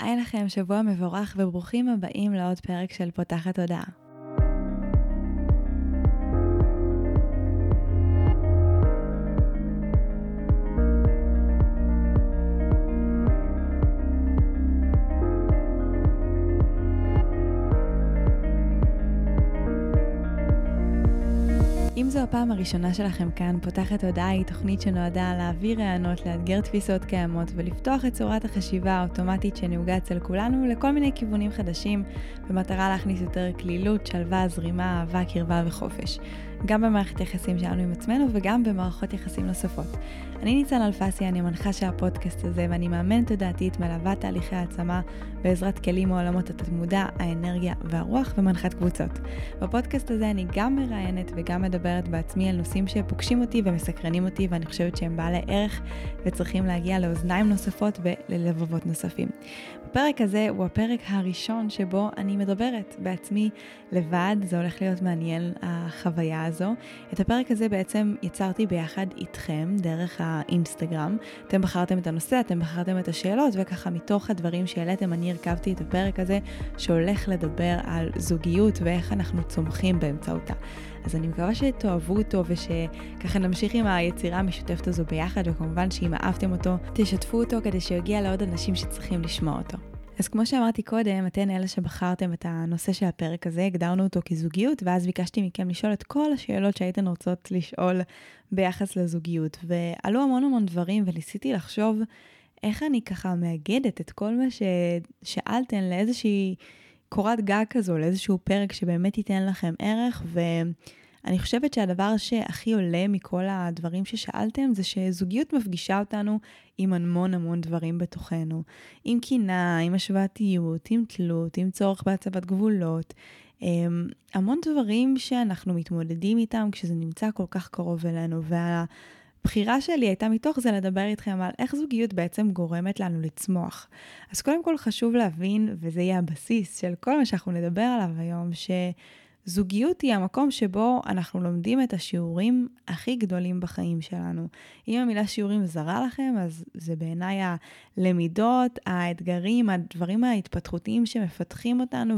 היי לכם, שבוע מבורך וברוכים הבאים לעוד פרק של פותחת תודעה. זו הפעם הראשונה שלכם כאן, פותחת הודעה היא תוכנית שנועדה להעביר רעיונות, לאתגר תפיסות קיימות ולפתוח את צורת החשיבה האוטומטית שנהוגה אצל כולנו לכל מיני כיוונים חדשים, במטרה להכניס יותר כלילות, שלווה, זרימה, אהבה, קרבה וחופש. גם במערכת היחסים שלנו עם עצמנו וגם במערכות יחסים נוספות. אני ניצן אלפסי, אני המנחה של הפודקאסט הזה ואני מאמנת תודעתית, מלווה תהליכי העצמה בעזרת כלים מעולמות התת-מודע, האנרגיה והרוח ומנחת קבוצות. בפודקאסט הזה אני גם מראיינת וגם מדברת בעצמי על נושאים שפוגשים אותי ומסקרנים אותי ואני חושבת שהם בעלי ערך וצריכים להגיע לאוזניים נוספות וללבבות נוספים. הפרק הזה הוא הפרק הראשון שבו אני מדברת בעצמי לבד, זה הולך להיות מעניין החוויה הזו. את הפרק הזה בעצם יצרתי ביחד איתכם דרך האינסטגרם. אתם בחרתם את הנושא, אתם בחרתם את השאלות, וככה מתוך הדברים שהעליתם אני הרכבתי את הפרק הזה שהולך לדבר על זוגיות ואיך אנחנו צומחים באמצעותה. אז אני מקווה שתאהבו אותו ושככה נמשיך עם היצירה המשותפת הזו ביחד, וכמובן שאם אהבתם אותו, תשתפו אותו כדי שיגיע לעוד אנשים שצריכים לשמוע אותו. אז כמו שאמרתי קודם, אתן אלה שבחרתם את הנושא של הפרק הזה, הגדרנו אותו כזוגיות, ואז ביקשתי מכם לשאול את כל השאלות שהייתן רוצות לשאול ביחס לזוגיות. ועלו המון המון דברים, וניסיתי לחשוב איך אני ככה מאגדת את כל מה ששאלתן לאיזושהי קורת גג כזו, לאיזשהו פרק שבאמת ייתן לכם ערך, ו... אני חושבת שהדבר שהכי עולה מכל הדברים ששאלתם זה שזוגיות מפגישה אותנו עם המון המון דברים בתוכנו. עם קינה, עם השוואתיות, עם תלות, עם צורך בהצבת גבולות. אמ, המון דברים שאנחנו מתמודדים איתם כשזה נמצא כל כך קרוב אלינו. והבחירה שלי הייתה מתוך זה לדבר איתכם על איך זוגיות בעצם גורמת לנו לצמוח. אז קודם כל חשוב להבין, וזה יהיה הבסיס של כל מה שאנחנו נדבר עליו היום, ש... זוגיות היא המקום שבו אנחנו לומדים את השיעורים הכי גדולים בחיים שלנו. אם המילה שיעורים זרה לכם, אז זה בעיניי הלמידות, האתגרים, הדברים ההתפתחותיים שמפתחים אותנו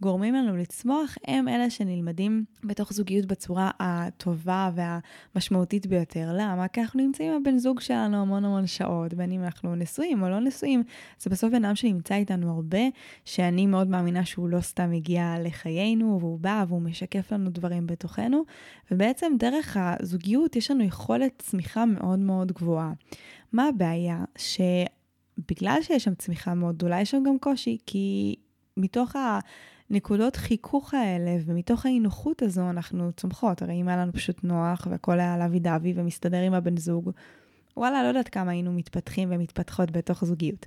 וגורמים לנו לצמוח, הם אלה שנלמדים בתוך זוגיות בצורה הטובה והמשמעותית ביותר. למה? כי אנחנו נמצאים עם הבן זוג שלנו המון המון שעות, בין אם אנחנו נשואים או לא נשואים. זה בסוף בן אדם שנמצא איתנו הרבה, שאני מאוד מאמינה שהוא לא סתם הגיע לחיינו, והוא בא והוא משקף לנו דברים בתוכנו, ובעצם דרך הזוגיות יש לנו יכולת צמיחה מאוד מאוד גבוהה. מה הבעיה? שבגלל שיש שם צמיחה מאוד גדולה, יש שם גם קושי, כי מתוך הנקודות חיכוך האלה ומתוך האי נוחות הזו אנחנו צומחות. הרי אם היה לנו פשוט נוח והכל היה לוי דווי ומסתדר עם הבן זוג, וואלה, לא יודעת כמה היינו מתפתחים ומתפתחות בתוך זוגיות.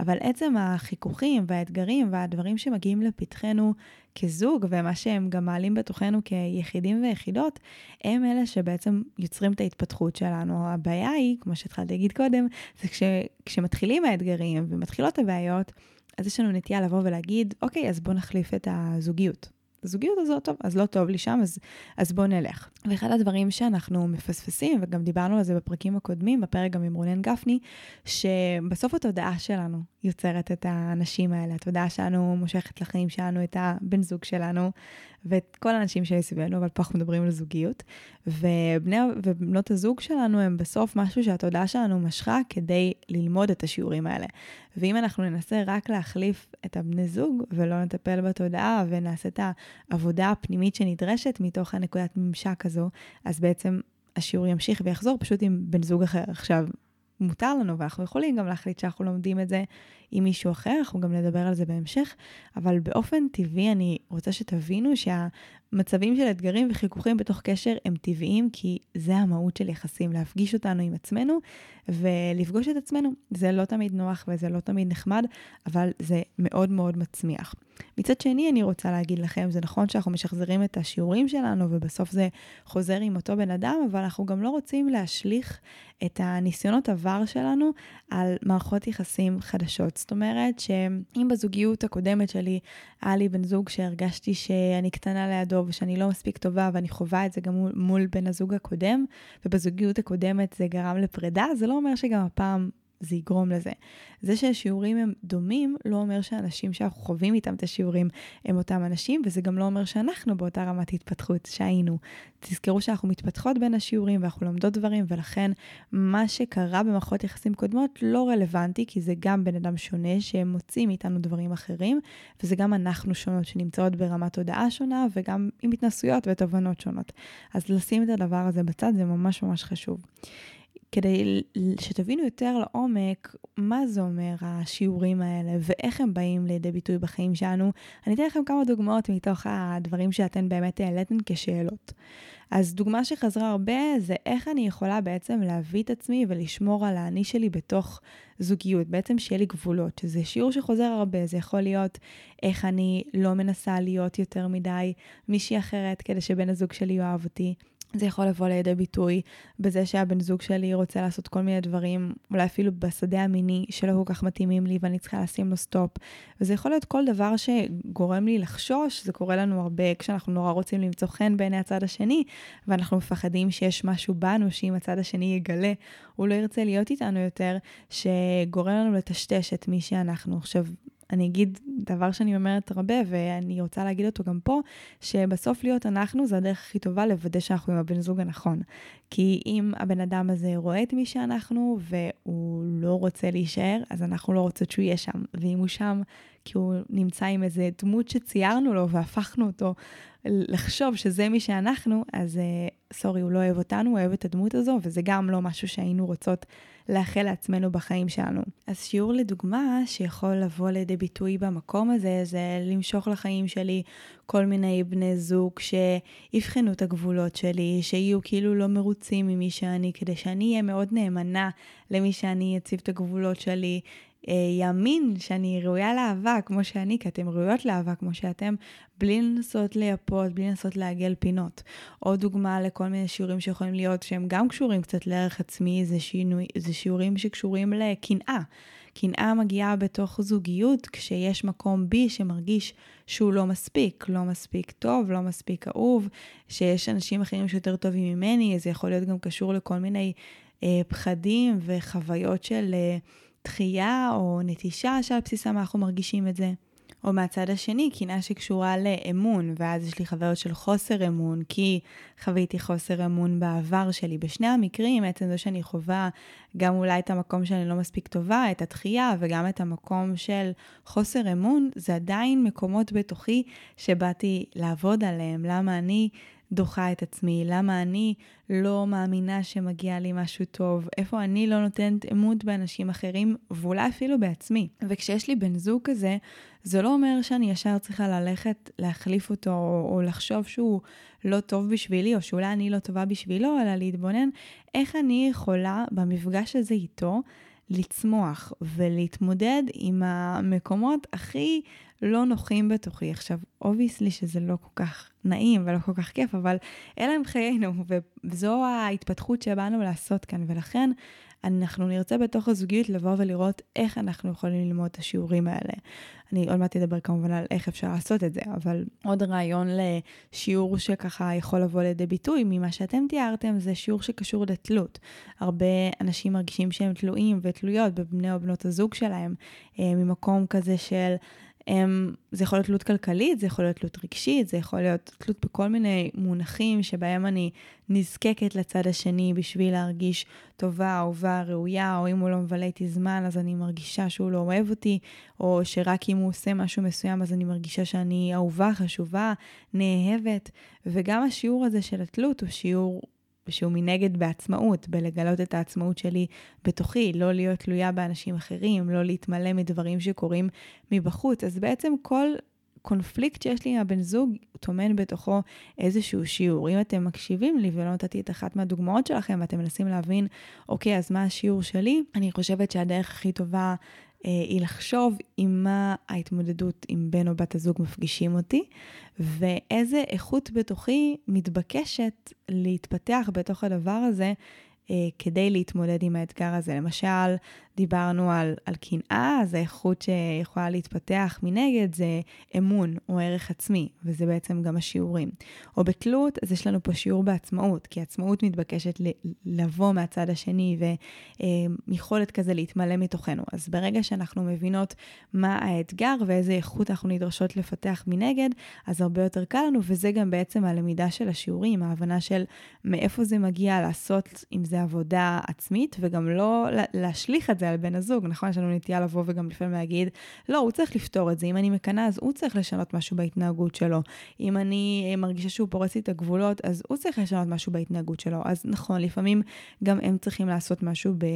אבל עצם החיכוכים והאתגרים והדברים שמגיעים לפתחנו כזוג, ומה שהם גם מעלים בתוכנו כיחידים ויחידות, הם אלה שבעצם יוצרים את ההתפתחות שלנו. הבעיה היא, כמו שהתחלתי להגיד קודם, זה כש, כשמתחילים האתגרים ומתחילות הבעיות, אז יש לנו נטייה לבוא ולהגיד, אוקיי, אז בואו נחליף את הזוגיות. הזוגיות הזאת, טוב, אז לא טוב לי שם, אז, אז בואו נלך. ואחד הדברים שאנחנו מפספסים, וגם דיברנו על זה בפרקים הקודמים, בפרק גם עם רונן גפני, שבסוף התודעה שלנו יוצרת את האנשים האלה. התודעה שלנו מושכת לחיים שלנו את הבן זוג שלנו, ואת כל האנשים שיש סביבנו, אבל פה אנחנו מדברים על זוגיות. ובני ובנות הזוג שלנו הם בסוף משהו שהתודעה שלנו משכה כדי ללמוד את השיעורים האלה. ואם אנחנו ננסה רק להחליף את הבני זוג ולא נטפל בתודעה ונעשה את העבודה הפנימית שנדרשת מתוך הנקודת ממשק הזו, אז בעצם השיעור ימשיך ויחזור פשוט עם בן זוג אחר. עכשיו, מותר לנו ואנחנו יכולים גם להחליט שאנחנו לומדים את זה עם מישהו אחר, אנחנו גם נדבר על זה בהמשך, אבל באופן טבעי אני רוצה שתבינו שהמצבים של אתגרים וחיכוכים בתוך קשר הם טבעיים, כי זה המהות של יחסים, להפגיש אותנו עם עצמנו ולפגוש את עצמנו. זה לא תמיד נוח וזה לא תמיד נחמד, אבל זה מאוד מאוד מצמיח. מצד שני, אני רוצה להגיד לכם, זה נכון שאנחנו משחזרים את השיעורים שלנו ובסוף זה חוזר עם אותו בן אדם, אבל אנחנו גם לא רוצים להשליך את הניסיונות עבר שלנו על מערכות יחסים חדשות. זאת אומרת שאם בזוגיות הקודמת שלי היה לי בן זוג שהרגשתי שאני קטנה לידו ושאני לא מספיק טובה ואני חווה את זה גם מול, מול בן הזוג הקודם, ובזוגיות הקודמת זה גרם לפרידה, זה לא אומר שגם הפעם זה יגרום לזה. זה שהשיעורים הם דומים, לא אומר שאנשים שאנחנו חווים איתם את השיעורים הם אותם אנשים, וזה גם לא אומר שאנחנו באותה רמת התפתחות שהיינו. תזכרו שאנחנו מתפתחות בין השיעורים ואנחנו לומדות דברים, ולכן מה שקרה במערכות יחסים קודמות לא רלוונטי, כי זה גם בן אדם שונה שמוציא מאיתנו דברים אחרים, וזה גם אנחנו שונות שנמצאות ברמת תודעה שונה, וגם עם התנסויות ותובנות שונות. אז לשים את הדבר הזה בצד זה ממש ממש חשוב. כדי שתבינו יותר לעומק מה זה אומר השיעורים האלה ואיך הם באים לידי ביטוי בחיים שלנו, אני אתן לכם כמה דוגמאות מתוך הדברים שאתן באמת העליתן כשאלות. אז דוגמה שחזרה הרבה זה איך אני יכולה בעצם להביא את עצמי ולשמור על האני שלי בתוך זוגיות, בעצם שיהיה לי גבולות, שזה שיעור שחוזר הרבה, זה יכול להיות איך אני לא מנסה להיות יותר מדי מישהי אחרת כדי שבן הזוג שלי יאהב אותי. זה יכול לבוא לידי ביטוי בזה שהבן זוג שלי רוצה לעשות כל מיני דברים, אולי אפילו בשדה המיני שלא כל כך מתאימים לי ואני צריכה לשים לו סטופ. וזה יכול להיות כל דבר שגורם לי לחשוש, זה קורה לנו הרבה כשאנחנו נורא רוצים למצוא חן בעיני הצד השני, ואנחנו מפחדים שיש משהו בנו שאם הצד השני יגלה, הוא לא ירצה להיות איתנו יותר, שגורם לנו לטשטש את מי שאנחנו. עכשיו, אני אגיד דבר שאני אומרת הרבה, ואני רוצה להגיד אותו גם פה, שבסוף להיות אנחנו זה הדרך הכי טובה לוודא שאנחנו עם הבן זוג הנכון. כי אם הבן אדם הזה רואה את מי שאנחנו, והוא לא רוצה להישאר, אז אנחנו לא רוצות שהוא יהיה שם. ואם הוא שם כי הוא נמצא עם איזה דמות שציירנו לו והפכנו אותו לחשוב שזה מי שאנחנו, אז סורי, הוא לא אוהב אותנו, הוא אוהב את הדמות הזו, וזה גם לא משהו שהיינו רוצות לאחל לעצמנו בחיים שלנו. אז שיעור לדוגמה שיכול לבוא לידי ביטוי במקום הזה, זה למשוך לחיים שלי כל מיני בני זוג שיבחנו את הגבולות שלי, שיהיו כאילו לא מרוצים ממי שאני, כדי שאני אהיה מאוד נאמנה למי שאני אציב את הגבולות שלי. אה, יאמין שאני ראויה לאהבה כמו שאני, כי אתם ראויות לאהבה כמו שאתם, בלי לנסות לייפות, בלי לנסות לעגל פינות. עוד דוגמה לכל מיני שיעורים שיכולים להיות שהם גם קשורים קצת לערך עצמי, זה, שינוי, זה שיעורים שקשורים לקנאה. קנאה מגיעה בתוך זוגיות כשיש מקום בי שמרגיש שהוא לא מספיק, לא מספיק טוב, לא מספיק אהוב, שיש אנשים אחרים שיותר טובים ממני, זה יכול להיות גם קשור לכל מיני אה, פחדים וחוויות של... אה, דחייה או נטישה שעל בסיסם אנחנו מרגישים את זה. או מהצד השני, קנאה שקשורה לאמון, ואז יש לי חוויות של חוסר אמון, כי חוויתי חוסר אמון בעבר שלי. בשני המקרים, עצם זה שאני חווה גם אולי את המקום שאני לא מספיק טובה, את התחייה, וגם את המקום של חוסר אמון, זה עדיין מקומות בתוכי שבאתי לעבוד עליהם. למה אני דוחה את עצמי? למה אני לא מאמינה שמגיע לי משהו טוב? איפה אני לא נותנת אמון באנשים אחרים, ואולי אפילו בעצמי? וכשיש לי בן זוג כזה, זה לא אומר שאני ישר צריכה ללכת להחליף אותו, או, או לחשוב שהוא לא טוב בשבילי, או שאולי אני לא טובה בשבילו, אלא להתבונן איך אני יכולה במפגש הזה איתו לצמוח ולהתמודד עם המקומות הכי לא נוחים בתוכי. עכשיו, obviously שזה לא כל כך נעים ולא כל כך כיף, אבל אלה הם חיינו, וזו ההתפתחות שבאנו לעשות כאן, ולכן אנחנו נרצה בתוך הזוגיות לבוא ולראות איך אנחנו יכולים ללמוד את השיעורים האלה. אני עוד מעט אדבר כמובן על איך אפשר לעשות את זה, אבל עוד רעיון לשיעור שככה יכול לבוא לידי ביטוי ממה שאתם תיארתם, זה שיעור שקשור לתלות. הרבה אנשים מרגישים שהם תלויים ותלויות בבני או בנות הזוג שלהם, אה, ממקום כזה של... הם, זה יכול להיות תלות כלכלית, זה יכול להיות תלות רגשית, זה יכול להיות תלות בכל מיני מונחים שבהם אני נזקקת לצד השני בשביל להרגיש טובה, אהובה, ראויה, או אם הוא לא מבלה איתי זמן אז אני מרגישה שהוא לא אוהב אותי, או שרק אם הוא עושה משהו מסוים אז אני מרגישה שאני אהובה, חשובה, נאהבת. וגם השיעור הזה של התלות הוא שיעור ושהוא מנגד בעצמאות, בלגלות את העצמאות שלי בתוכי, לא להיות תלויה באנשים אחרים, לא להתמלא מדברים שקורים מבחוץ. אז בעצם כל קונפליקט שיש לי עם הבן זוג טומן בתוכו איזשהו שיעור. אם אתם מקשיבים לי ולא נתתי את אחת מהדוגמאות שלכם ואתם מנסים להבין, אוקיי, אז מה השיעור שלי? אני חושבת שהדרך הכי טובה היא לחשוב עם מה ההתמודדות עם בן או בת הזוג מפגישים אותי, ואיזה איכות בתוכי מתבקשת להתפתח בתוך הדבר הזה אה, כדי להתמודד עם האתגר הזה. למשל, דיברנו על, על קנאה, אז האיכות שיכולה להתפתח מנגד זה אמון או ערך עצמי, וזה בעצם גם השיעורים. או בתלות, אז יש לנו פה שיעור בעצמאות, כי עצמאות מתבקשת לבוא מהצד השני ויכולת כזה להתמלא מתוכנו. אז ברגע שאנחנו מבינות מה האתגר ואיזה איכות אנחנו נדרשות לפתח מנגד, אז הרבה יותר קל לנו, וזה גם בעצם הלמידה של השיעורים, ההבנה של מאיפה זה מגיע לעשות עם זה עבודה עצמית, וגם לא להשליך את זה על בן הזוג, נכון? יש לנו נטייה לבוא וגם לפעמים להגיד, לא, הוא צריך לפתור את זה, אם אני מקנאה אז הוא צריך לשנות משהו בהתנהגות שלו. אם אני מרגישה שהוא פורץ לי את הגבולות, אז הוא צריך לשנות משהו בהתנהגות שלו. אז נכון, לפעמים גם הם צריכים לעשות משהו ב...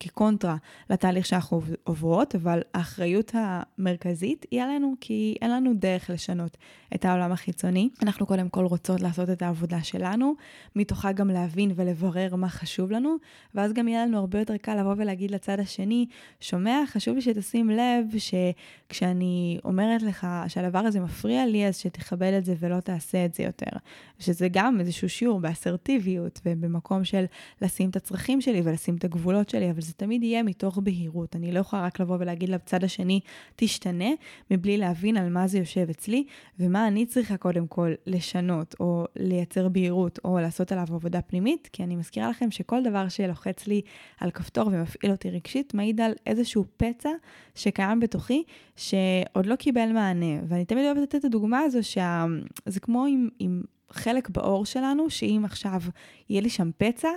כקונטרה לתהליך שאנחנו עוברות, אבל האחריות המרכזית היא עלינו, כי אין לנו דרך לשנות את העולם החיצוני. אנחנו קודם כל רוצות לעשות את העבודה שלנו, מתוכה גם להבין ולברר מה חשוב לנו, ואז גם יהיה לנו הרבה יותר קל לבוא ולהגיד לצד השני, שומע, חשוב לי שתשים לב שכשאני אומרת לך שהדבר הזה מפריע לי, אז שתכבד את זה ולא תעשה את זה יותר. שזה גם איזשהו שיעור באסרטיביות ובמקום של לשים את הצרכים שלי ולשים את הגבולות שלי, אבל זה תמיד יהיה מתוך בהירות. אני לא יכולה רק לבוא ולהגיד לצד השני, תשתנה, מבלי להבין על מה זה יושב אצלי, ומה אני צריכה קודם כל לשנות, או לייצר בהירות, או לעשות עליו עבודה פנימית, כי אני מזכירה לכם שכל דבר שלוחץ לי על כפתור ומפעיל אותי רגשית, מעיד על איזשהו פצע שקיים בתוכי, שעוד לא קיבל מענה. ואני תמיד אוהבת לתת את הדוגמה הזו, שזה כמו עם... עם חלק בעור שלנו, שאם עכשיו יהיה לי שם פצע,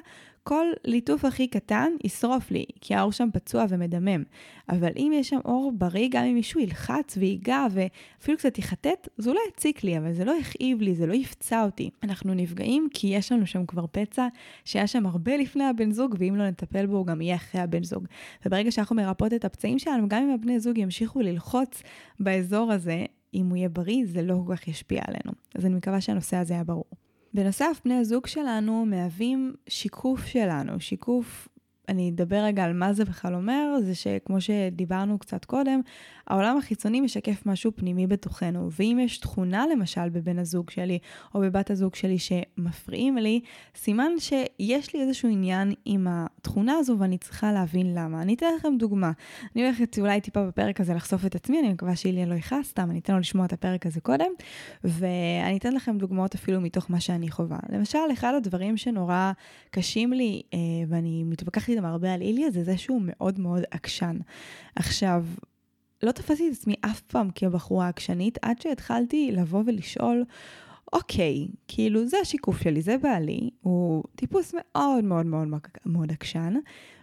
כל ליטוף הכי קטן ישרוף לי, כי העור שם פצוע ומדמם. אבל אם יש שם עור בריא, גם אם מישהו ילחץ ויגע ואפילו קצת יחטט, זה אולי יציק לי, אבל זה לא יכאיב לי, זה לא יפצע אותי. אנחנו נפגעים כי יש לנו שם כבר פצע שהיה שם הרבה לפני הבן זוג, ואם לא נטפל בו, הוא גם יהיה אחרי הבן זוג. וברגע שאנחנו מרפאות את הפצעים שלנו, גם אם הבני זוג ימשיכו ללחוץ באזור הזה, אם הוא יהיה בריא, זה לא כל כך ישפיע עלינו. אז אני מקווה שהנושא הזה היה ברור. בנוסף, בני הזוג שלנו מהווים שיקוף שלנו, שיקוף אני אדבר רגע על מה זה בכלל אומר, זה שכמו שדיברנו קצת קודם, העולם החיצוני משקף משהו פנימי בתוכנו, ואם יש תכונה למשל בבן הזוג שלי או בבת הזוג שלי שמפריעים לי, סימן שיש לי איזשהו עניין עם התכונה הזו ואני צריכה להבין למה. אני אתן לכם דוגמה. אני הולכת אולי טיפה בפרק הזה לחשוף את עצמי, אני מקווה שאיליה לא יכעס, סתם אני אתן לו לשמוע את הפרק הזה קודם, ואני אתן לכם דוגמאות אפילו מתוך מה שאני חווה. למשל, אחד הדברים שנורא קשים לי, אה, ואני מתווכחת איתם הרבה על איליה, זה זה שהוא מאוד מאוד עקשן. עכשיו, לא תפסתי את עצמי אף פעם כבחורה עקשנית, עד שהתחלתי לבוא ולשאול, אוקיי, כאילו זה השיקוף שלי, זה בעלי, הוא טיפוס מאוד מאוד מאוד מאוד עקשן,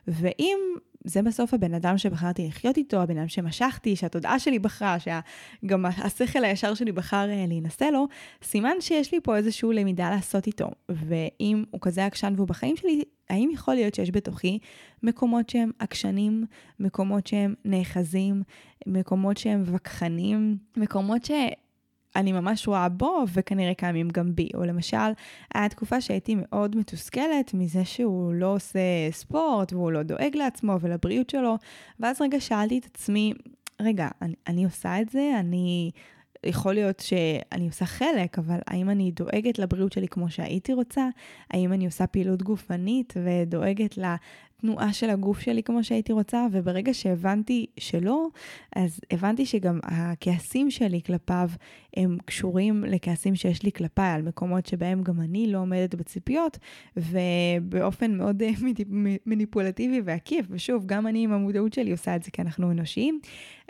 ואם זה בסוף הבן אדם שבחרתי לחיות איתו, הבן אדם שמשכתי, שהתודעה שלי בחרה, שגם השכל הישר שלי בחר אה, להינשא לו, סימן שיש לי פה איזושהי למידה לעשות איתו. ואם הוא כזה עקשן והוא בחיים שלי, האם יכול להיות שיש בתוכי מקומות שהם עקשנים, מקומות שהם נאחזים, מקומות שהם וכחנים, מקומות ש... אני ממש רואה בו, וכנראה קיימים גם בי. או למשל, היה תקופה שהייתי מאוד מתוסכלת מזה שהוא לא עושה ספורט, והוא לא דואג לעצמו ולבריאות שלו, ואז רגע שאלתי את עצמי, רגע, אני, אני עושה את זה? אני... יכול להיות שאני עושה חלק, אבל האם אני דואגת לבריאות שלי כמו שהייתי רוצה? האם אני עושה פעילות גופנית ודואגת התנועה של הגוף שלי כמו שהייתי רוצה, וברגע שהבנתי שלא, אז הבנתי שגם הכעסים שלי כלפיו הם קשורים לכעסים שיש לי כלפיי, על מקומות שבהם גם אני לא עומדת בציפיות, ובאופן מאוד אה, מניפולטיבי ועקיף, ושוב, גם אני עם המודעות שלי עושה את זה כי אנחנו אנושיים,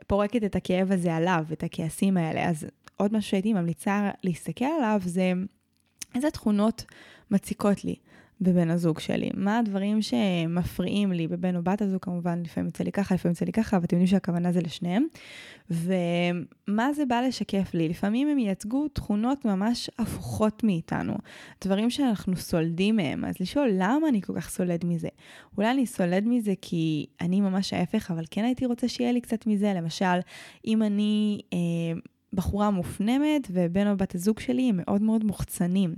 פורקת את הכאב הזה עליו, את הכעסים האלה. אז עוד משהו שהייתי ממליצה להסתכל עליו זה איזה תכונות מציקות לי. בבן הזוג שלי? מה הדברים שמפריעים לי בבן או בת הזוג כמובן, לפעמים יוצא לי ככה, לפעמים יוצא לי ככה, ואתם יודעים שהכוונה זה לשניהם. ומה זה בא לשקף לי? לפעמים הם ייצגו תכונות ממש הפוכות מאיתנו, דברים שאנחנו סולדים מהם, אז לשאול למה אני כל כך סולד מזה? אולי אני סולד מזה כי אני ממש ההפך, אבל כן הייתי רוצה שיהיה לי קצת מזה, למשל, אם אני... אה, בחורה מופנמת ובן או בת הזוג שלי הם מאוד מאוד מוחצנים.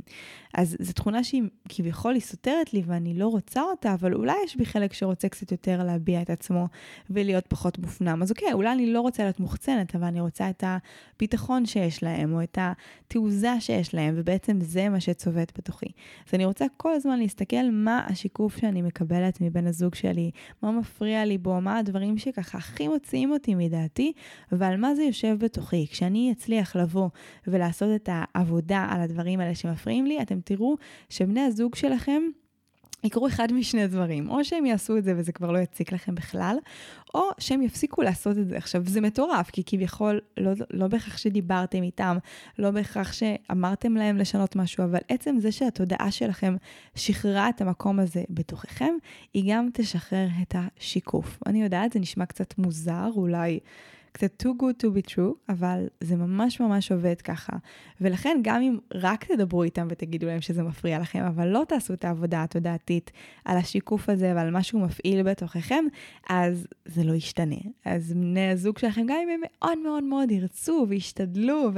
אז זו תכונה שהיא כביכול היא סותרת לי ואני לא רוצה אותה, אבל אולי יש בי חלק שרוצה קצת יותר להביע את עצמו ולהיות פחות מופנם. אז אוקיי, אולי אני לא רוצה להיות מוחצנת, אבל אני רוצה את הביטחון שיש להם, או את התעוזה שיש להם, ובעצם זה מה שצובט בתוכי. אז אני רוצה כל הזמן להסתכל מה השיקוף שאני מקבלת מבן הזוג שלי, מה מפריע לי בו, מה הדברים שככה הכי מוציאים אותי מדעתי, ועל מה זה יושב בתוכי. כשאני אצליח לבוא ולעשות את העבודה על הדברים האלה שמפריעים לי, אתם תראו שבני הזוג שלכם יקרו אחד משני דברים, או שהם יעשו את זה וזה כבר לא יציק לכם בכלל, או שהם יפסיקו לעשות את זה. עכשיו, זה מטורף, כי כביכול, לא, לא בהכרח שדיברתם איתם, לא בהכרח שאמרתם להם לשנות משהו, אבל עצם זה שהתודעה שלכם שחררה את המקום הזה בתוככם, היא גם תשחרר את השיקוף. אני יודעת, זה נשמע קצת מוזר, אולי... קצת too good to be true, אבל זה ממש ממש עובד ככה. ולכן גם אם רק תדברו איתם ותגידו להם שזה מפריע לכם, אבל לא תעשו את העבודה התודעתית על השיקוף הזה ועל מה שהוא מפעיל בתוככם, אז זה לא ישתנה. אז בני הזוג שלכם, גם אם הם מאוד מאוד מאוד ירצו וישתדלו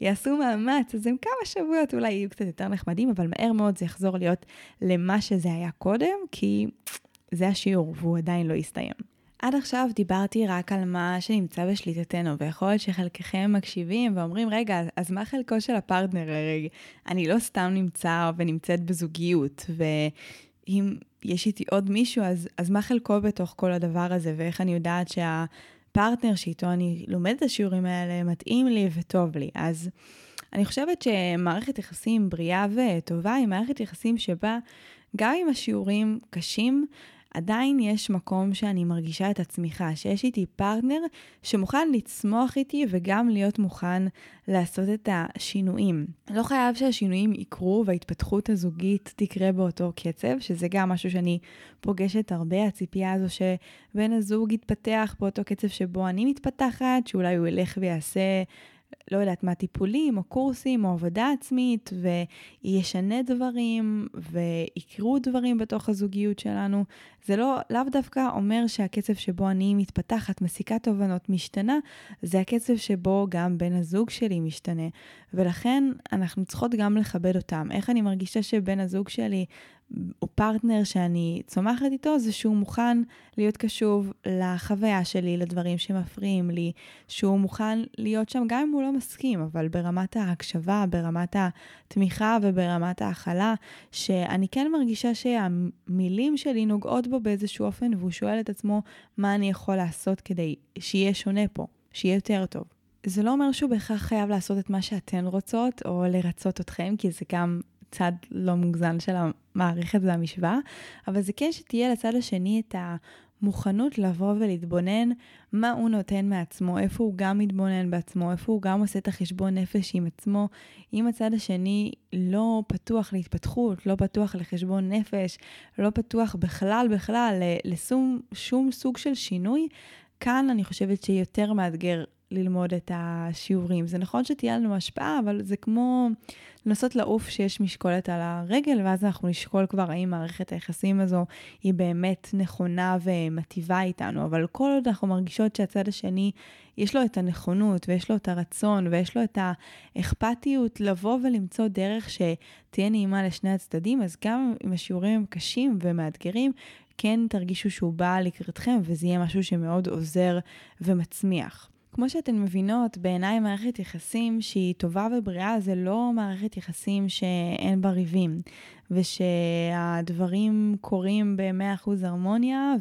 ויעשו מאמץ, אז הם כמה שבועות אולי יהיו קצת יותר נחמדים, אבל מהר מאוד זה יחזור להיות למה שזה היה קודם, כי זה השיעור והוא עדיין לא יסתיים. עד עכשיו דיברתי רק על מה שנמצא בשליטתנו, ויכול להיות שחלקכם מקשיבים ואומרים, רגע, אז מה חלקו של הפרטנר? הרי אני לא סתם נמצא ונמצאת בזוגיות, ואם יש איתי עוד מישהו, אז, אז מה חלקו בתוך כל הדבר הזה, ואיך אני יודעת שהפרטנר שאיתו אני לומדת את השיעורים האלה מתאים לי וטוב לי. אז אני חושבת שמערכת יחסים בריאה וטובה היא מערכת יחסים שבה גם אם השיעורים קשים, עדיין יש מקום שאני מרגישה את הצמיחה, שיש איתי פרטנר שמוכן לצמוח איתי וגם להיות מוכן לעשות את השינויים. לא חייב שהשינויים יקרו וההתפתחות הזוגית תקרה באותו קצב, שזה גם משהו שאני פוגשת הרבה, הציפייה הזו שבן הזוג יתפתח באותו קצב שבו אני מתפתחת, שאולי הוא ילך ויעשה... לא יודעת מה, טיפולים או קורסים או עבודה עצמית, וישנה דברים ויקרו דברים בתוך הזוגיות שלנו. זה לא, לאו דווקא אומר שהקצב שבו אני מתפתחת, מסיקה תובנות, משתנה, זה הקצב שבו גם בן הזוג שלי משתנה. ולכן אנחנו צריכות גם לכבד אותם. איך אני מרגישה שבן הזוג שלי או פרטנר שאני צומחת איתו, זה שהוא מוכן להיות קשוב לחוויה שלי, לדברים שמפריעים לי, שהוא מוכן להיות שם גם אם הוא לא מסכים, אבל ברמת ההקשבה, ברמת התמיכה וברמת ההכלה, שאני כן מרגישה שהמילים שלי נוגעות בו באיזשהו אופן, והוא שואל את עצמו מה אני יכול לעשות כדי שיהיה שונה פה, שיהיה יותר טוב. זה לא אומר שהוא בהכרח חייב לעשות את מה שאתן רוצות, או לרצות אתכם, כי זה גם צד לא מוגזן של המערכת והמשוואה, אבל זה כן שתהיה לצד השני את המוכנות לבוא ולהתבונן מה הוא נותן מעצמו, איפה הוא גם מתבונן בעצמו, איפה הוא גם עושה את החשבון נפש עם עצמו. אם הצד השני לא פתוח להתפתחות, לא פתוח לחשבון נפש, לא פתוח בכלל בכלל לשום שום סוג של שינוי, כאן אני חושבת שיותר מאתגר ללמוד את השיעורים. זה נכון שתהיה לנו השפעה, אבל זה כמו לנסות לעוף שיש משקולת על הרגל, ואז אנחנו נשקול כבר האם מערכת היחסים הזו היא באמת נכונה ומטיבה איתנו. אבל כל עוד אנחנו מרגישות שהצד השני, יש לו את הנכונות, ויש לו את הרצון, ויש לו את האכפתיות לבוא ולמצוא דרך שתהיה נעימה לשני הצדדים, אז גם אם השיעורים הם קשים ומאתגרים, כן תרגישו שהוא בא לקראתכם, וזה יהיה משהו שמאוד עוזר ומצמיח. כמו שאתן מבינות, בעיניי מערכת יחסים שהיא טובה ובריאה זה לא מערכת יחסים שאין בה ריבים, ושהדברים קורים ב-100% הרמוניה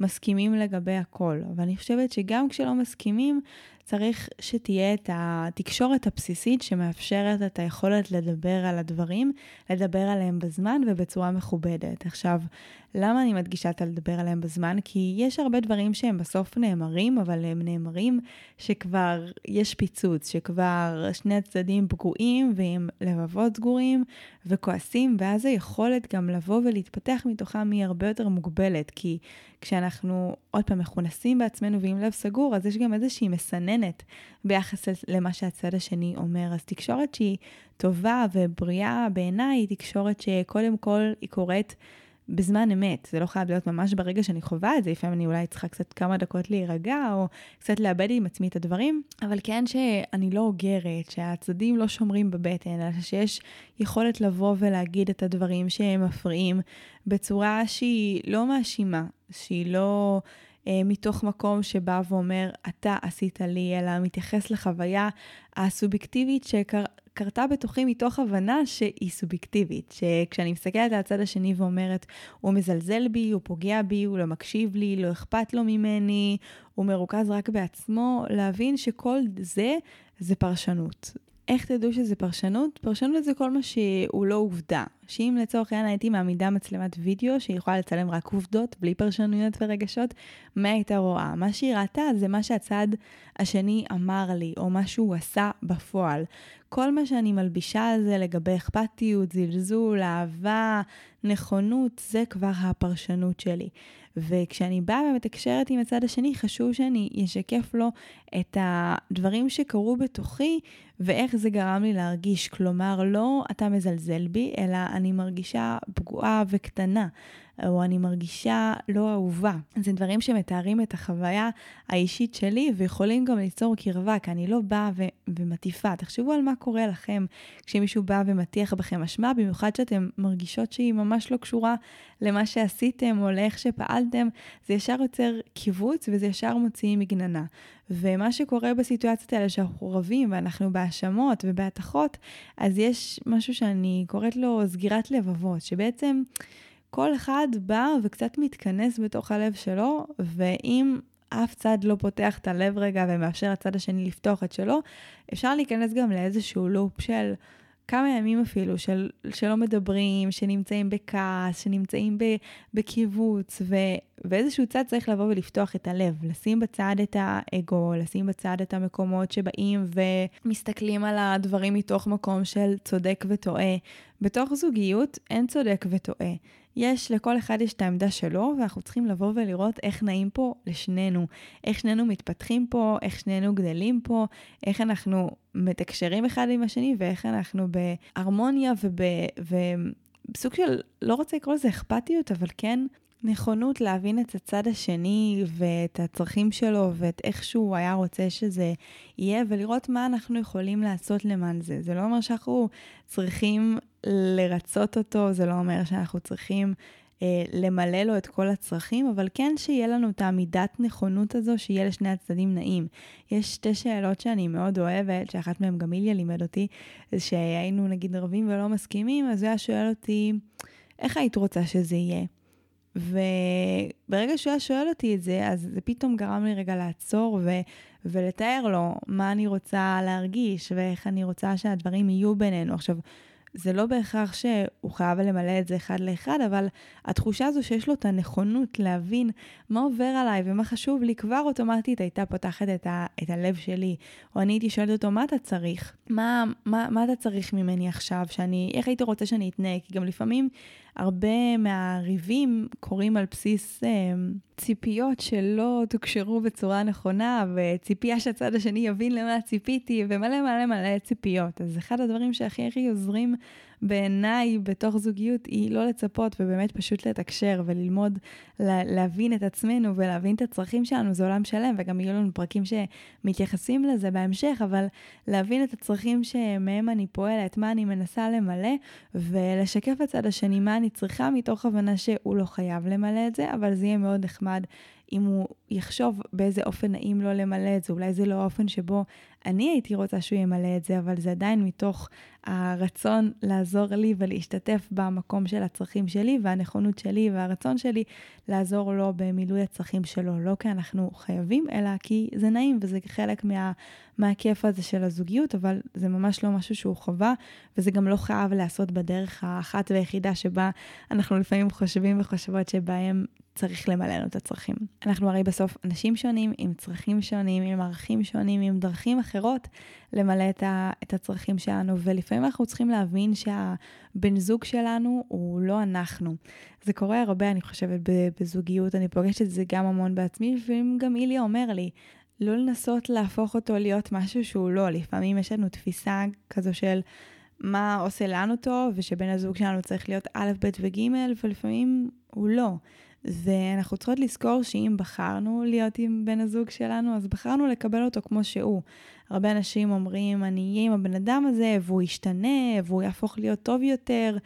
ומסכימים לגבי הכל. אבל אני חושבת שגם כשלא מסכימים, צריך שתהיה את התקשורת הבסיסית שמאפשרת את היכולת לדבר על הדברים, לדבר עליהם בזמן ובצורה מכובדת. עכשיו, למה אני מדגישה את הלדבר עליהם בזמן? כי יש הרבה דברים שהם בסוף נאמרים, אבל הם נאמרים שכבר יש פיצוץ, שכבר שני הצדדים פגועים ועם לבבות סגורים וכועסים, ואז היכולת גם לבוא ולהתפתח מתוכם היא הרבה יותר מוגבלת, כי כשאנחנו עוד פעם מכונסים בעצמנו ועם לב סגור, אז יש גם איזושהי מסננת ביחס למה שהצד השני אומר. אז תקשורת שהיא טובה ובריאה בעיניי היא תקשורת שקודם כל היא קורית בזמן אמת. זה לא חייב להיות ממש ברגע שאני חווה את זה, לפעמים אני אולי צריכה קצת כמה דקות להירגע, או קצת לאבד עם עצמי את הדברים, אבל כן שאני לא אוגרת, שהצדדים לא שומרים בבטן, אלא שיש יכולת לבוא ולהגיד את הדברים שהם מפריעים בצורה שהיא לא מאשימה, שהיא לא... אה, מתוך מקום שבא ואומר, אתה עשית לי, אלא מתייחס לחוויה הסובייקטיבית שקרתה בתוכי מתוך הבנה שהיא סובייקטיבית. שכשאני מסתכלת על הצד השני ואומרת, הוא מזלזל בי, הוא פוגע בי, הוא לא מקשיב לי, לא אכפת לו ממני, הוא מרוכז רק בעצמו, להבין שכל זה זה פרשנות. איך תדעו שזה פרשנות? פרשנות זה כל מה שהוא לא עובדה. שאם לצורך העניין הייתי מעמידה מצלמת וידאו שיכולה לצלם רק עובדות, בלי פרשנויות ורגשות, מה הייתה רואה? מה שהיא ראתה זה מה שהצד השני אמר לי, או מה שהוא עשה בפועל. כל מה שאני מלבישה על זה לגבי אכפתיות, זלזול, אהבה, נכונות, זה כבר הפרשנות שלי. וכשאני באה ומתקשרת עם הצד השני, חשוב שאני אשקף לו את הדברים שקרו בתוכי ואיך זה גרם לי להרגיש. כלומר, לא אתה מזלזל בי, אלא אני מרגישה פגועה וקטנה. או אני מרגישה לא אהובה. זה דברים שמתארים את החוויה האישית שלי ויכולים גם ליצור קרבה, כי אני לא באה ו- ומטיפה. תחשבו על מה קורה לכם כשמישהו בא ומטיח בכם אשמה, במיוחד שאתם מרגישות שהיא ממש לא קשורה למה שעשיתם או לאיך שפעלתם, זה ישר יוצר קיבוץ וזה ישר מוציא מגננה. ומה שקורה בסיטואציות האלה שאנחנו רבים ואנחנו בהאשמות ובהתכות, אז יש משהו שאני קוראת לו סגירת לבבות, שבעצם... כל אחד בא וקצת מתכנס בתוך הלב שלו, ואם אף צד לא פותח את הלב רגע ומאפשר לצד השני לפתוח את שלו, אפשר להיכנס גם לאיזשהו לופ של כמה ימים אפילו, של, שלא מדברים, שנמצאים בכעס, שנמצאים בקיבוץ, ו, ואיזשהו צד צריך לבוא ולפתוח את הלב, לשים בצד את האגו, לשים בצד את המקומות שבאים ומסתכלים על הדברים מתוך מקום של צודק וטועה. בתוך זוגיות אין צודק וטועה. יש, לכל אחד יש את העמדה שלו, ואנחנו צריכים לבוא ולראות איך נעים פה לשנינו, איך שנינו מתפתחים פה, איך שנינו גדלים פה, איך אנחנו מתקשרים אחד עם השני, ואיך אנחנו בהרמוניה ובסוג של, לא רוצה לקרוא לזה אכפתיות, אבל כן נכונות להבין את הצד השני ואת הצרכים שלו ואת איך שהוא היה רוצה שזה יהיה, ולראות מה אנחנו יכולים לעשות למען זה. זה לא אומר שאנחנו צריכים לרצות אותו, זה לא אומר שאנחנו צריכים אה, למלא לו את כל הצרכים, אבל כן שיהיה לנו את המידת נכונות הזו, שיהיה לשני הצדדים נעים. יש שתי שאלות שאני מאוד אוהבת, שאחת מהן גם איליה לימד אותי, שהיינו נגיד רבים ולא מסכימים, אז הוא היה שואל אותי, איך היית רוצה שזה יהיה? וברגע שהוא היה שואל אותי את זה, אז זה פתאום גרם לי רגע לעצור ו- ולתאר לו מה אני רוצה להרגיש ואיך אני רוצה שהדברים יהיו בינינו. עכשיו, זה לא בהכרח שהוא חייב למלא את זה אחד לאחד, אבל התחושה הזו שיש לו את הנכונות להבין מה עובר עליי ומה חשוב לי, כבר אוטומטית הייתה פותחת את, ה, את הלב שלי. או אני הייתי שואלת אותו, מה אתה צריך? מה, מה, מה אתה צריך ממני עכשיו? שאני, איך היית רוצה שאני אתנהג? כי גם לפעמים הרבה מהריבים קורים על בסיס אה, ציפיות שלא תוקשרו בצורה נכונה, וציפייה שהצד השני יבין למה ציפיתי, ומלא מלא מלא ציפיות. אז אחד הדברים שהכי הכי עוזרים בעיניי בתוך זוגיות היא לא לצפות ובאמת פשוט לתקשר וללמוד לה, להבין את עצמנו ולהבין את הצרכים שלנו, זה עולם שלם וגם יהיו לנו פרקים שמתייחסים לזה בהמשך, אבל להבין את הצרכים שמהם אני פועלת, מה אני מנסה למלא ולשקף לצד השני מה אני צריכה מתוך הבנה שהוא לא חייב למלא את זה, אבל זה יהיה מאוד נחמד אם הוא יחשוב באיזה אופן נעים לו למלא את זה, אולי זה לא האופן שבו אני הייתי רוצה שהוא ימלא את זה, אבל זה עדיין מתוך הרצון לעזור לי ולהשתתף במקום של הצרכים שלי והנכונות שלי והרצון שלי לעזור לו במילוי הצרכים שלו, לא כי אנחנו חייבים, אלא כי זה נעים וזה חלק מה, מהכיף הזה של הזוגיות, אבל זה ממש לא משהו שהוא חובה, וזה גם לא חייב להיעשות בדרך האחת והיחידה שבה אנחנו לפעמים חושבים וחושבות שבהם צריך למלא לנו את הצרכים. אנחנו הרי בסוף אנשים שונים, עם צרכים שונים, עם ערכים שונים, עם דרכים אחרות למלא את, ה, את הצרכים שלנו, ולפעמים אנחנו צריכים להבין שהבן זוג שלנו הוא לא אנחנו. זה קורה הרבה, אני חושבת, בזוגיות, אני פוגשת את זה גם המון בעצמי, לפעמים גם איליה אומר לי, לא לנסות להפוך אותו להיות משהו שהוא לא. לפעמים יש לנו תפיסה כזו של מה עושה לנו טוב, ושבן הזוג שלנו צריך להיות א', ב' וג', ולפעמים הוא לא. ואנחנו צריכות לזכור שאם בחרנו להיות עם בן הזוג שלנו, אז בחרנו לקבל אותו כמו שהוא. הרבה אנשים אומרים, אני אהיה עם הבן אדם הזה, והוא ישתנה, והוא יהפוך להיות טוב יותר,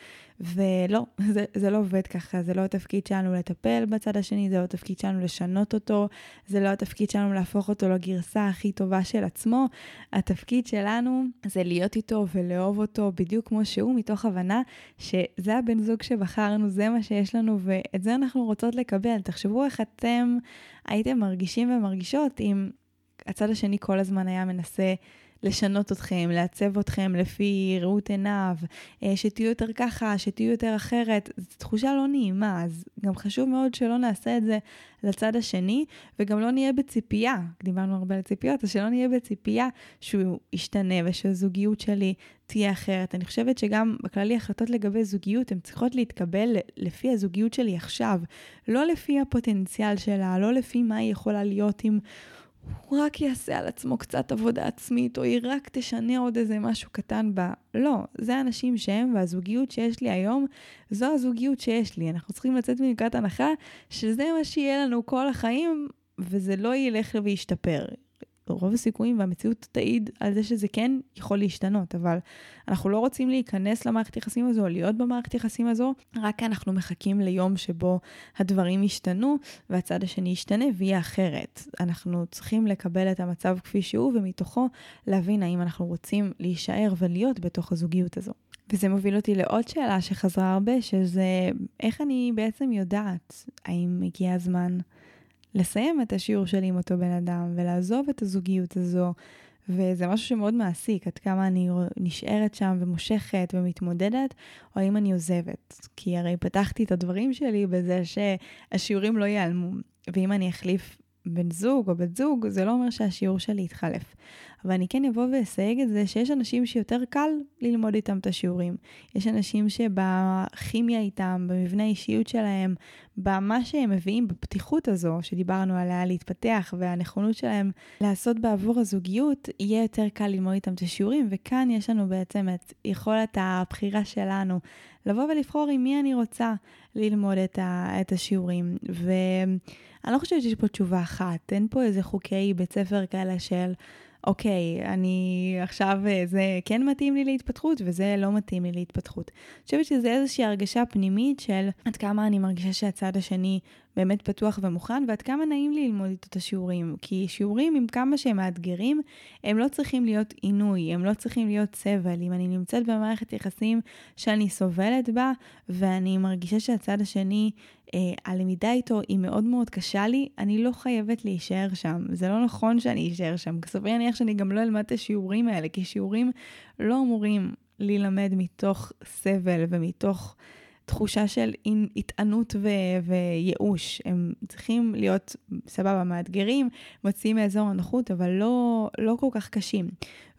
ולא, זה, זה לא עובד ככה, זה לא התפקיד שלנו לטפל בצד השני, זה לא התפקיד שלנו לשנות אותו, זה לא התפקיד שלנו להפוך אותו לגרסה הכי טובה של עצמו. התפקיד שלנו זה להיות איתו ולאהוב אותו בדיוק כמו שהוא, מתוך הבנה שזה הבן זוג שבחרנו, זה מה שיש לנו, ואת זה אנחנו רוצות לקבל. תחשבו איך אתם הייתם מרגישים ומרגישות אם הצד השני כל הזמן היה מנסה לשנות אתכם, לעצב אתכם לפי ראות עיניו, אה, שתהיו יותר ככה, שתהיו יותר אחרת, זו תחושה לא נעימה, אז גם חשוב מאוד שלא נעשה את זה לצד השני, וגם לא נהיה בציפייה, דיברנו הרבה על ציפיות, אז שלא נהיה בציפייה שהוא ישתנה ושהזוגיות שלי תהיה אחרת. אני חושבת שגם בכללי החלטות לגבי זוגיות, הן צריכות להתקבל לפי הזוגיות שלי עכשיו, לא לפי הפוטנציאל שלה, לא לפי מה היא יכולה להיות עם... הוא רק יעשה על עצמו קצת עבודה עצמית, או היא רק תשנה עוד איזה משהו קטן בה. לא, זה האנשים שהם, והזוגיות שיש לי היום, זו הזוגיות שיש לי. אנחנו צריכים לצאת מנקודת הנחה שזה מה שיהיה לנו כל החיים, וזה לא ילך וישתפר. רוב הסיכויים והמציאות תעיד על זה שזה כן יכול להשתנות, אבל אנחנו לא רוצים להיכנס למערכת יחסים הזו או להיות במערכת יחסים הזו, רק כי אנחנו מחכים ליום שבו הדברים ישתנו והצד השני ישתנה ויהיה אחרת. אנחנו צריכים לקבל את המצב כפי שהוא ומתוכו להבין האם אנחנו רוצים להישאר ולהיות בתוך הזוגיות הזו. וזה מוביל אותי לעוד שאלה שחזרה הרבה, שזה איך אני בעצם יודעת האם הגיע הזמן לסיים את השיעור שלי עם אותו בן אדם ולעזוב את הזוגיות הזו. וזה משהו שמאוד מעסיק, עד כמה אני נשארת שם ומושכת ומתמודדת, או האם אני עוזבת. כי הרי פתחתי את הדברים שלי בזה שהשיעורים לא ייעלמו. ואם אני אחליף בן זוג או בת זוג, זה לא אומר שהשיעור שלי יתחלף. אבל אני כן אבוא ואסייג את זה שיש אנשים שיותר קל ללמוד איתם את השיעורים. יש אנשים שבכימיה איתם, במבנה האישיות שלהם, במה שהם מביאים, בפתיחות הזו שדיברנו עליה להתפתח והנכונות שלהם לעשות בעבור הזוגיות, יהיה יותר קל ללמוד איתם את השיעורים, וכאן יש לנו בעצם את יכולת הבחירה שלנו לבוא ולבחור עם מי אני רוצה ללמוד את, ה, את השיעורים. ואני לא חושבת שיש פה תשובה אחת, אין פה איזה חוקי בית ספר כאלה של... אוקיי, אני עכשיו, אה, זה כן מתאים לי להתפתחות וזה לא מתאים לי להתפתחות. אני חושבת שזה איזושהי הרגשה פנימית של עד כמה אני מרגישה שהצד השני באמת פתוח ומוכן, ועד כמה נעים לי ללמוד איתו את השיעורים. כי שיעורים, עם כמה שהם מאתגרים, הם לא צריכים להיות עינוי, הם לא צריכים להיות סבל. אם אני נמצאת במערכת יחסים שאני סובלת בה, ואני מרגישה שהצד השני, אה, הלמידה איתו היא מאוד מאוד קשה לי, אני לא חייבת להישאר שם. זה לא נכון שאני אשאר שם. סביר להניח שאני גם לא אלמד את השיעורים האלה, כי שיעורים לא אמורים להילמד מתוך סבל ומתוך... תחושה של התענות ו- וייאוש. הם צריכים להיות, סבבה, מאתגרים, מוציאים מאזור הנוחות, אבל לא, לא כל כך קשים.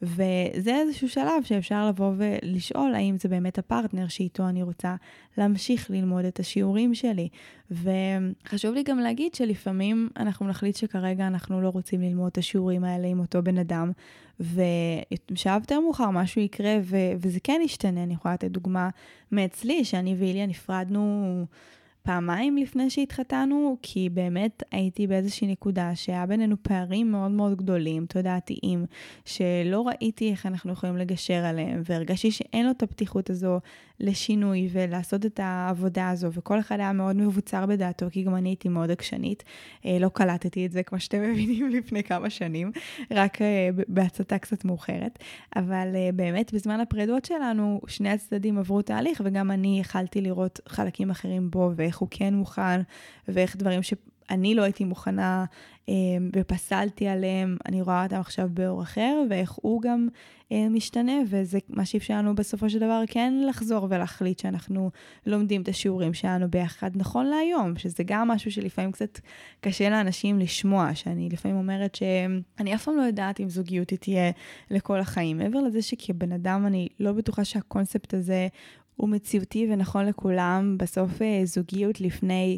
וזה איזשהו שלב שאפשר לבוא ולשאול האם זה באמת הפרטנר שאיתו אני רוצה להמשיך ללמוד את השיעורים שלי. וחשוב לי גם להגיד שלפעמים אנחנו נחליט שכרגע אנחנו לא רוצים ללמוד את השיעורים האלה עם אותו בן אדם, ושעה יותר מאוחר משהו יקרה ו- וזה כן ישתנה. אני יכולה לתת דוגמה מאצלי, שאני ואיליה נפרדנו פעמיים לפני שהתחתנו, כי באמת הייתי באיזושהי נקודה שהיה בינינו פערים מאוד מאוד גדולים, תודעתיים, שלא ראיתי איך אנחנו יכולים לגשר עליהם, והרגשתי שאין לו את הפתיחות הזו לשינוי ולעשות את העבודה הזו, וכל אחד היה מאוד מבוצר בדעתו, כי גם אני הייתי מאוד עקשנית. אה, לא קלטתי את זה, כמו שאתם מבינים, לפני כמה שנים, רק אה, בהצתה קצת מאוחרת. אבל אה, באמת, בזמן הפרידות שלנו, שני הצדדים עברו תהליך, וגם אני יכלתי לראות חלקים אחרים בו, ואיך הוא כן מוכן, ואיך דברים ש... אני לא הייתי מוכנה אה, ופסלתי עליהם, אני רואה אותם עכשיו באור אחר, ואיך הוא גם אה, משתנה, וזה מה שאפשר לנו בסופו של דבר כן לחזור ולהחליט שאנחנו לומדים את השיעורים שלנו ביחד נכון להיום, שזה גם משהו שלפעמים קצת קשה לאנשים לשמוע, שאני לפעמים אומרת שאני אף פעם לא יודעת אם זוגיות היא תהיה לכל החיים. מעבר לזה שכבן אדם אני לא בטוחה שהקונספט הזה הוא מציאותי ונכון לכולם, בסוף אה, זוגיות לפני...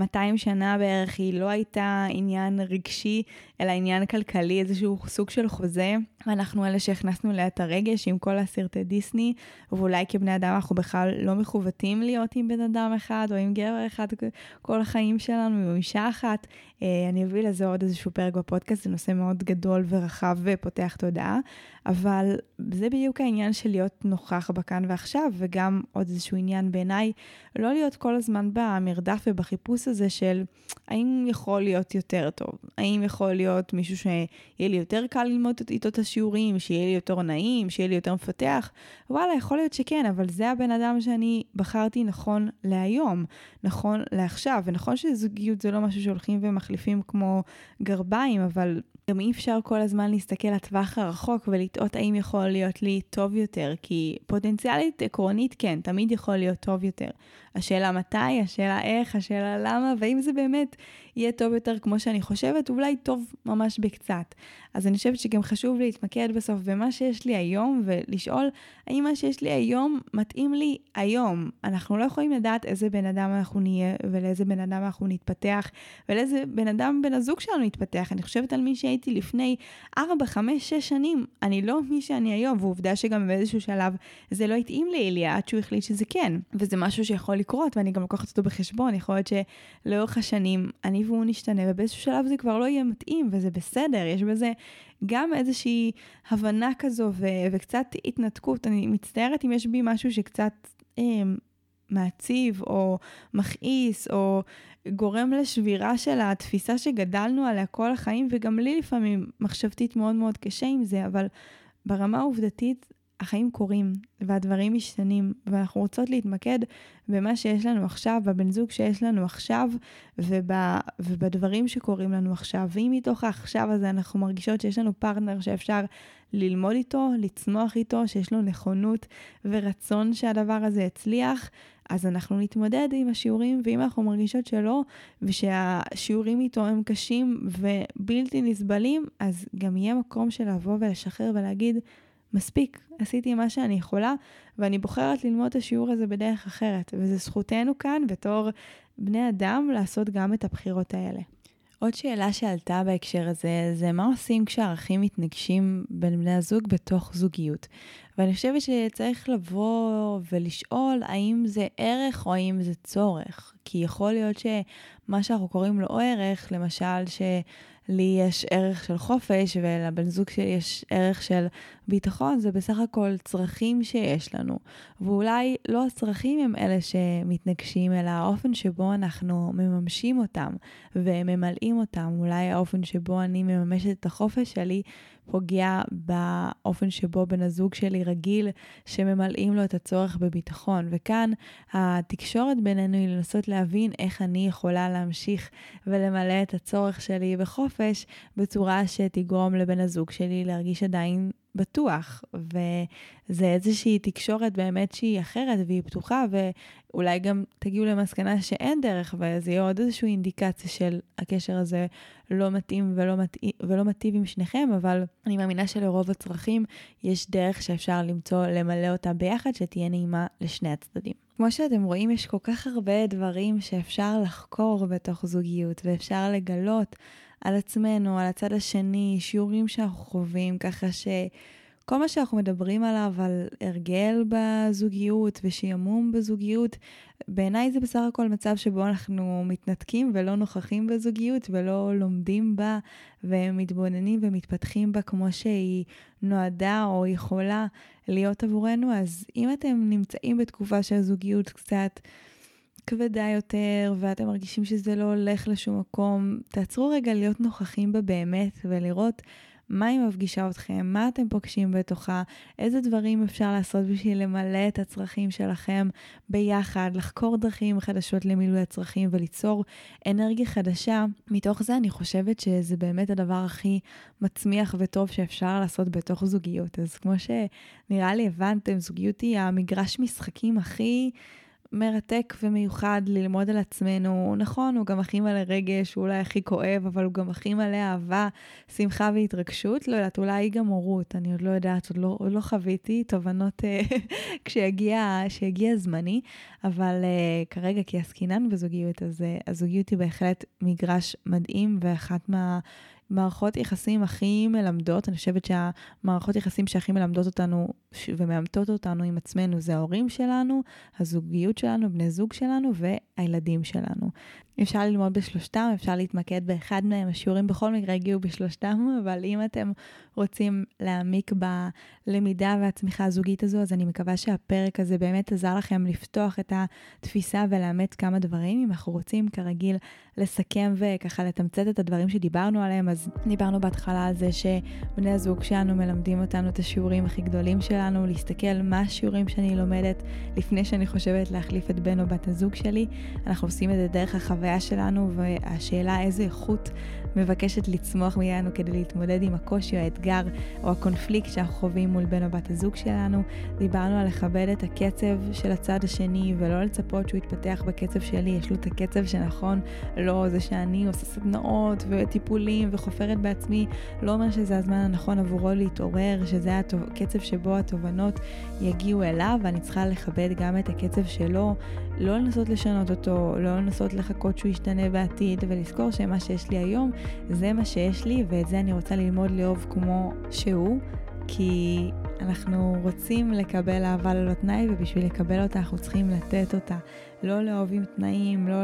200 שנה בערך היא לא הייתה עניין רגשי, אלא עניין כלכלי, איזשהו סוג של חוזה. ואנחנו אלה שהכנסנו אליה את הרגש עם כל הסרטי דיסני, ואולי כבני אדם אנחנו בכלל לא מכוותים להיות עם בן אדם אחד או עם גבר אחד כל החיים שלנו, עם אישה אחת. אה, אני אביא לזה עוד איזשהו פרק בפודקאסט, זה נושא מאוד גדול ורחב ופותח תודעה, אבל זה בדיוק העניין של להיות נוכח בכאן ועכשיו, וגם עוד איזשהו עניין בעיניי, לא להיות כל הזמן במרדף ובחיפוש הזה של האם יכול להיות יותר טוב, האם יכול להיות מישהו שיהיה לי יותר קל ללמוד איתו את השיעורים, שיהיה לי יותר נעים, שיהיה לי יותר מפתח, וואלה, יכול להיות שכן, אבל זה הבן אדם שאני בחרתי נכון להיום, נכון לעכשיו, ונכון שזוגיות זה לא משהו שהולכים ומחליפים כמו גרביים, אבל גם אי אפשר כל הזמן להסתכל לטווח הרחוק ולטעות האם יכול להיות לי טוב יותר, כי פוטנציאלית עקרונית כן, תמיד יכול להיות טוב יותר. השאלה מתי, השאלה איך, השאלה למה, והאם זה באמת יהיה טוב יותר כמו שאני חושבת, אולי טוב ממש בקצת. אז אני חושבת שגם חשוב להתמקד בסוף במה שיש לי היום, ולשאול האם מה שיש לי היום מתאים לי היום. אנחנו לא יכולים לדעת איזה בן אדם אנחנו נהיה, ולאיזה בן אדם אנחנו נתפתח, ולאיזה בן אדם בן הזוג שלנו יתפתח. אני חושבת על מי שהייתי לפני 4, 5, 6 שנים, אני לא מי שאני היום, ועובדה שגם באיזשהו שלב זה לא התאים לאיליה עד שהוא החליט שזה כן, וזה משהו שיכול לקרות, ואני גם לוקחת אותו בחשבון, יכול להיות שלאורך השנים אני והוא נשתנה, ובאיזשהו שלב זה כבר לא יהיה מתאים, וזה בסדר, יש בזה גם איזושהי הבנה כזו ו- וקצת התנתקות. אני מצטערת אם יש בי משהו שקצת אה, מעציב, או מכעיס, או גורם לשבירה של התפיסה שגדלנו עליה כל החיים, וגם לי לפעמים מחשבתית מאוד מאוד קשה עם זה, אבל ברמה העובדתית, החיים קורים והדברים משתנים, ואנחנו רוצות להתמקד במה שיש לנו עכשיו, בבן זוג שיש לנו עכשיו, וב, ובדברים שקורים לנו עכשיו. ואם מתוך העכשיו הזה אנחנו מרגישות שיש לנו פרטנר שאפשר ללמוד איתו, לצמוח איתו, שיש לו נכונות ורצון שהדבר הזה יצליח, אז אנחנו נתמודד עם השיעורים, ואם אנחנו מרגישות שלא, ושהשיעורים איתו הם קשים ובלתי נסבלים, אז גם יהיה מקום של לבוא ולשחרר ולהגיד, מספיק, עשיתי מה שאני יכולה, ואני בוחרת ללמוד את השיעור הזה בדרך אחרת, וזו זכותנו כאן בתור בני אדם לעשות גם את הבחירות האלה. עוד שאלה שעלתה בהקשר הזה, זה מה עושים כשערכים מתנגשים בין בני הזוג בתוך זוגיות. ואני חושבת שצריך לבוא ולשאול האם זה ערך או האם זה צורך. כי יכול להיות שמה שאנחנו קוראים לו ערך, למשל שלי יש ערך של חופש ולבן זוג שלי יש ערך של ביטחון, זה בסך הכל צרכים שיש לנו. ואולי לא הצרכים הם אלה שמתנגשים, אלא האופן שבו אנחנו מממשים אותם וממלאים אותם. אולי האופן שבו אני מממשת את החופש שלי פוגע באופן שבו בן הזוג שלי רגיל שממלאים לו את הצורך בביטחון. וכאן התקשורת בינינו היא לנסות להבין איך אני יכולה להמשיך ולמלא את הצורך שלי בחופש בצורה שתגרום לבן הזוג שלי להרגיש עדיין בטוח, וזה איזושהי תקשורת באמת שהיא אחרת והיא פתוחה, ואולי גם תגיעו למסקנה שאין דרך, וזה יהיה עוד איזושהי אינדיקציה של הקשר הזה לא מתאים ולא, מתאים, ולא מטיב עם שניכם, אבל אני מאמינה שלרוב הצרכים יש דרך שאפשר למצוא, למלא אותה ביחד, שתהיה נעימה לשני הצדדים. כמו שאתם רואים, יש כל כך הרבה דברים שאפשר לחקור בתוך זוגיות, ואפשר לגלות. על עצמנו, על הצד השני, שיעורים שאנחנו חווים, ככה שכל מה שאנחנו מדברים עליו, על הרגל בזוגיות ושעמום בזוגיות, בעיניי זה בסך הכל מצב שבו אנחנו מתנתקים ולא נוכחים בזוגיות ולא לומדים בה ומתבוננים ומתפתחים בה כמו שהיא נועדה או יכולה להיות עבורנו. אז אם אתם נמצאים בתקופה שהזוגיות קצת... כבדה יותר ואתם מרגישים שזה לא הולך לשום מקום, תעצרו רגע להיות נוכחים בה באמת ולראות מה היא מפגישה אתכם, מה אתם פוגשים בתוכה, איזה דברים אפשר לעשות בשביל למלא את הצרכים שלכם ביחד, לחקור דרכים חדשות למילוי הצרכים וליצור אנרגיה חדשה. מתוך זה אני חושבת שזה באמת הדבר הכי מצמיח וטוב שאפשר לעשות בתוך זוגיות. אז כמו שנראה לי הבנתם, זוגיות היא המגרש משחקים הכי... מרתק ומיוחד ללמוד על עצמנו. נכון, הוא גם הכי מלא רגש, הוא אולי הכי כואב, אבל הוא גם הכי מלא אהבה, שמחה והתרגשות. לא יודעת, אולי גם הורות, אני עוד לא יודעת, עוד לא, עוד לא חוויתי תובנות אה, כשיגיע, כשיגיע זמני, אבל uh, כרגע, כי עסקינן בזוגיות, אז uh, הזוגיות היא בהחלט מגרש מדהים, ואחת מה... מערכות יחסים הכי מלמדות, אני חושבת שהמערכות יחסים שהכי מלמדות אותנו ומאמתות אותנו עם עצמנו זה ההורים שלנו, הזוגיות שלנו, בני זוג שלנו והילדים שלנו. אפשר ללמוד בשלושתם, אפשר להתמקד באחד מהם, השיעורים בכל מקרה הגיעו בשלושתם, אבל אם אתם רוצים להעמיק בלמידה והצמיחה הזוגית הזו, אז אני מקווה שהפרק הזה באמת עזר לכם לפתוח את התפיסה ולאמץ כמה דברים. אם אנחנו רוצים כרגיל לסכם וככה לתמצת את הדברים שדיברנו עליהם, אז דיברנו בהתחלה על זה שבני הזוג שלנו מלמדים אותנו את השיעורים הכי גדולים שלנו, להסתכל מה השיעורים שאני לומדת לפני שאני חושבת להחליף את בן או בת הזוג שלי. אנחנו עושים את זה דרך החוויה שלנו, והשאלה איזה איכות מבקשת לצמוח מאיתנו כדי להתמודד עם הקושי או האתגר או הקונפליקט שאנחנו חווים מול בן או בת הזוג שלנו. דיברנו על לכבד את הקצב של הצד השני ולא לצפות שהוא יתפתח בקצב שלי, יש לו את הקצב שנכון, לא זה שאני עושה סדנאות וטיפולים וחופרת בעצמי, לא אומר שזה הזמן הנכון עבורו להתעורר, שזה הקצב שבו התובנות יגיעו אליו, ואני צריכה לכבד גם את הקצב שלו, לא לנסות לשנות אותו, לא לנסות לחכות שהוא ישתנה בעתיד, ולזכור שמה שיש לי היום זה מה שיש לי, ואת זה אני רוצה ללמוד לאהוב כמו שהוא, כי אנחנו רוצים לקבל אהבה ללא תנאי, ובשביל לקבל אותה אנחנו צריכים לתת אותה. לא לאהוב עם תנאים, לא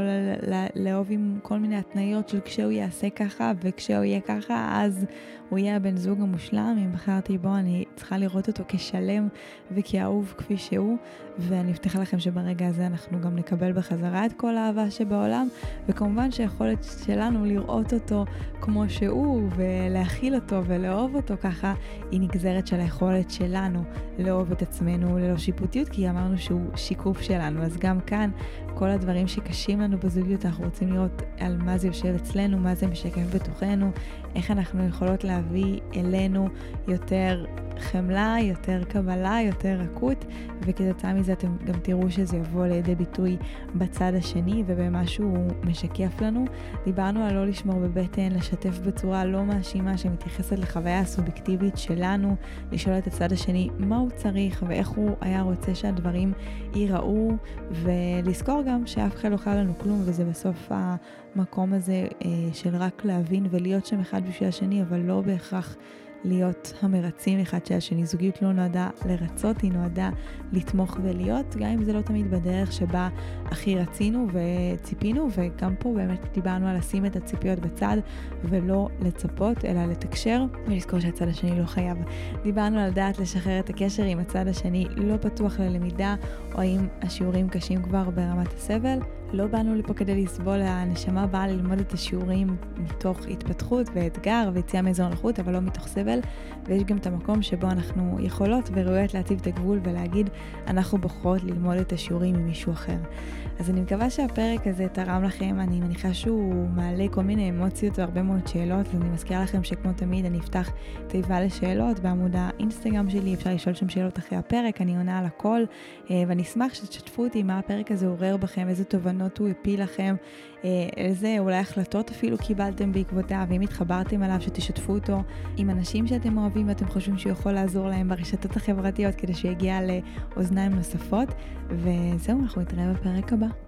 לאהוב עם כל מיני התניות של כשהוא יעשה ככה, וכשהוא יהיה ככה, אז הוא יהיה הבן זוג המושלם. אם בחרתי בו, אני צריכה לראות אותו כשלם וכאהוב כפי שהוא, ואני מבטיחה לכם שברגע הזה אנחנו גם נקבל בחזרה את כל האהבה שבעולם, וכמובן שהיכולת שלנו לראות אותו כמו שהוא, ולהכיל אותו ולאהוב אותו ככה, היא נגזרת של היכולת שלנו לאהוב את עצמנו ללא שיפוטיות, כי אמרנו שהוא שיקוף שלנו. אז גם כאן, כל הדברים שקשים לנו בזוגיות, אנחנו רוצים לראות על מה זה יושב אצלנו, מה זה משקף בתוכנו, איך אנחנו יכולות להביא אלינו יותר חמלה, יותר קבלה, יותר רכות, וכתוצאה מזה אתם גם תראו שזה יבוא לידי ביטוי בצד השני ובמה שהוא משקף לנו. דיברנו על לא לשמור בבטן, לשתף בצורה לא מאשימה שמתייחסת לחוויה הסובייקטיבית שלנו, לשאול את הצד השני מה הוא צריך ואיך הוא היה רוצה שהדברים ייראו, ולזכור גם שאף אחד לא חייב לנו כלום, וזה בסוף המקום הזה אה, של רק להבין ולהיות שם אחד בשביל השני, אבל לא בהכרח... להיות המרצים אחד של השני. זוגיות לא נועדה לרצות, היא נועדה לתמוך ולהיות, גם אם זה לא תמיד בדרך שבה הכי רצינו וציפינו, וגם פה באמת דיברנו על לשים את הציפיות בצד ולא לצפות, אלא לתקשר ולזכור שהצד השני לא חייב. דיברנו על דעת לשחרר את הקשר עם הצד השני לא פתוח ללמידה, או האם השיעורים קשים כבר ברמת הסבל. לא באנו לפה כדי לסבול, הנשמה באה ללמוד את השיעורים מתוך התפתחות ואתגר ויציאה מאזור נוחות, אבל לא מתוך סבל. ויש גם את המקום שבו אנחנו יכולות וראויות להציב את הגבול ולהגיד, אנחנו בוחרות ללמוד את השיעורים עם מישהו אחר. אז אני מקווה שהפרק הזה תרם לכם, אני מניחה שהוא מעלה כל מיני אמוציות והרבה מאוד שאלות, ואני מזכירה לכם שכמו תמיד אני אפתח תיבה לשאלות בעמוד האינסטגרם שלי, אפשר לשאול שם שאלות אחרי הפרק, אני עונה על הכל, אה, ואני אשמח שתשתפו אותי מה הפרק הזה עורר בכם, איזה תובנות הוא הפיל לכם, אה, איזה אולי החלטות אפילו קיבלתם בעקבותיו, ואם התחברתם אליו שתשתפו אותו עם אנשים שאתם אוהבים ואתם חושבים שהוא יכול לעזור להם ברשתות החברתיות כדי שיגיע לאוזניים נוספות, וזהו, אנחנו נתראה בפרק הבא.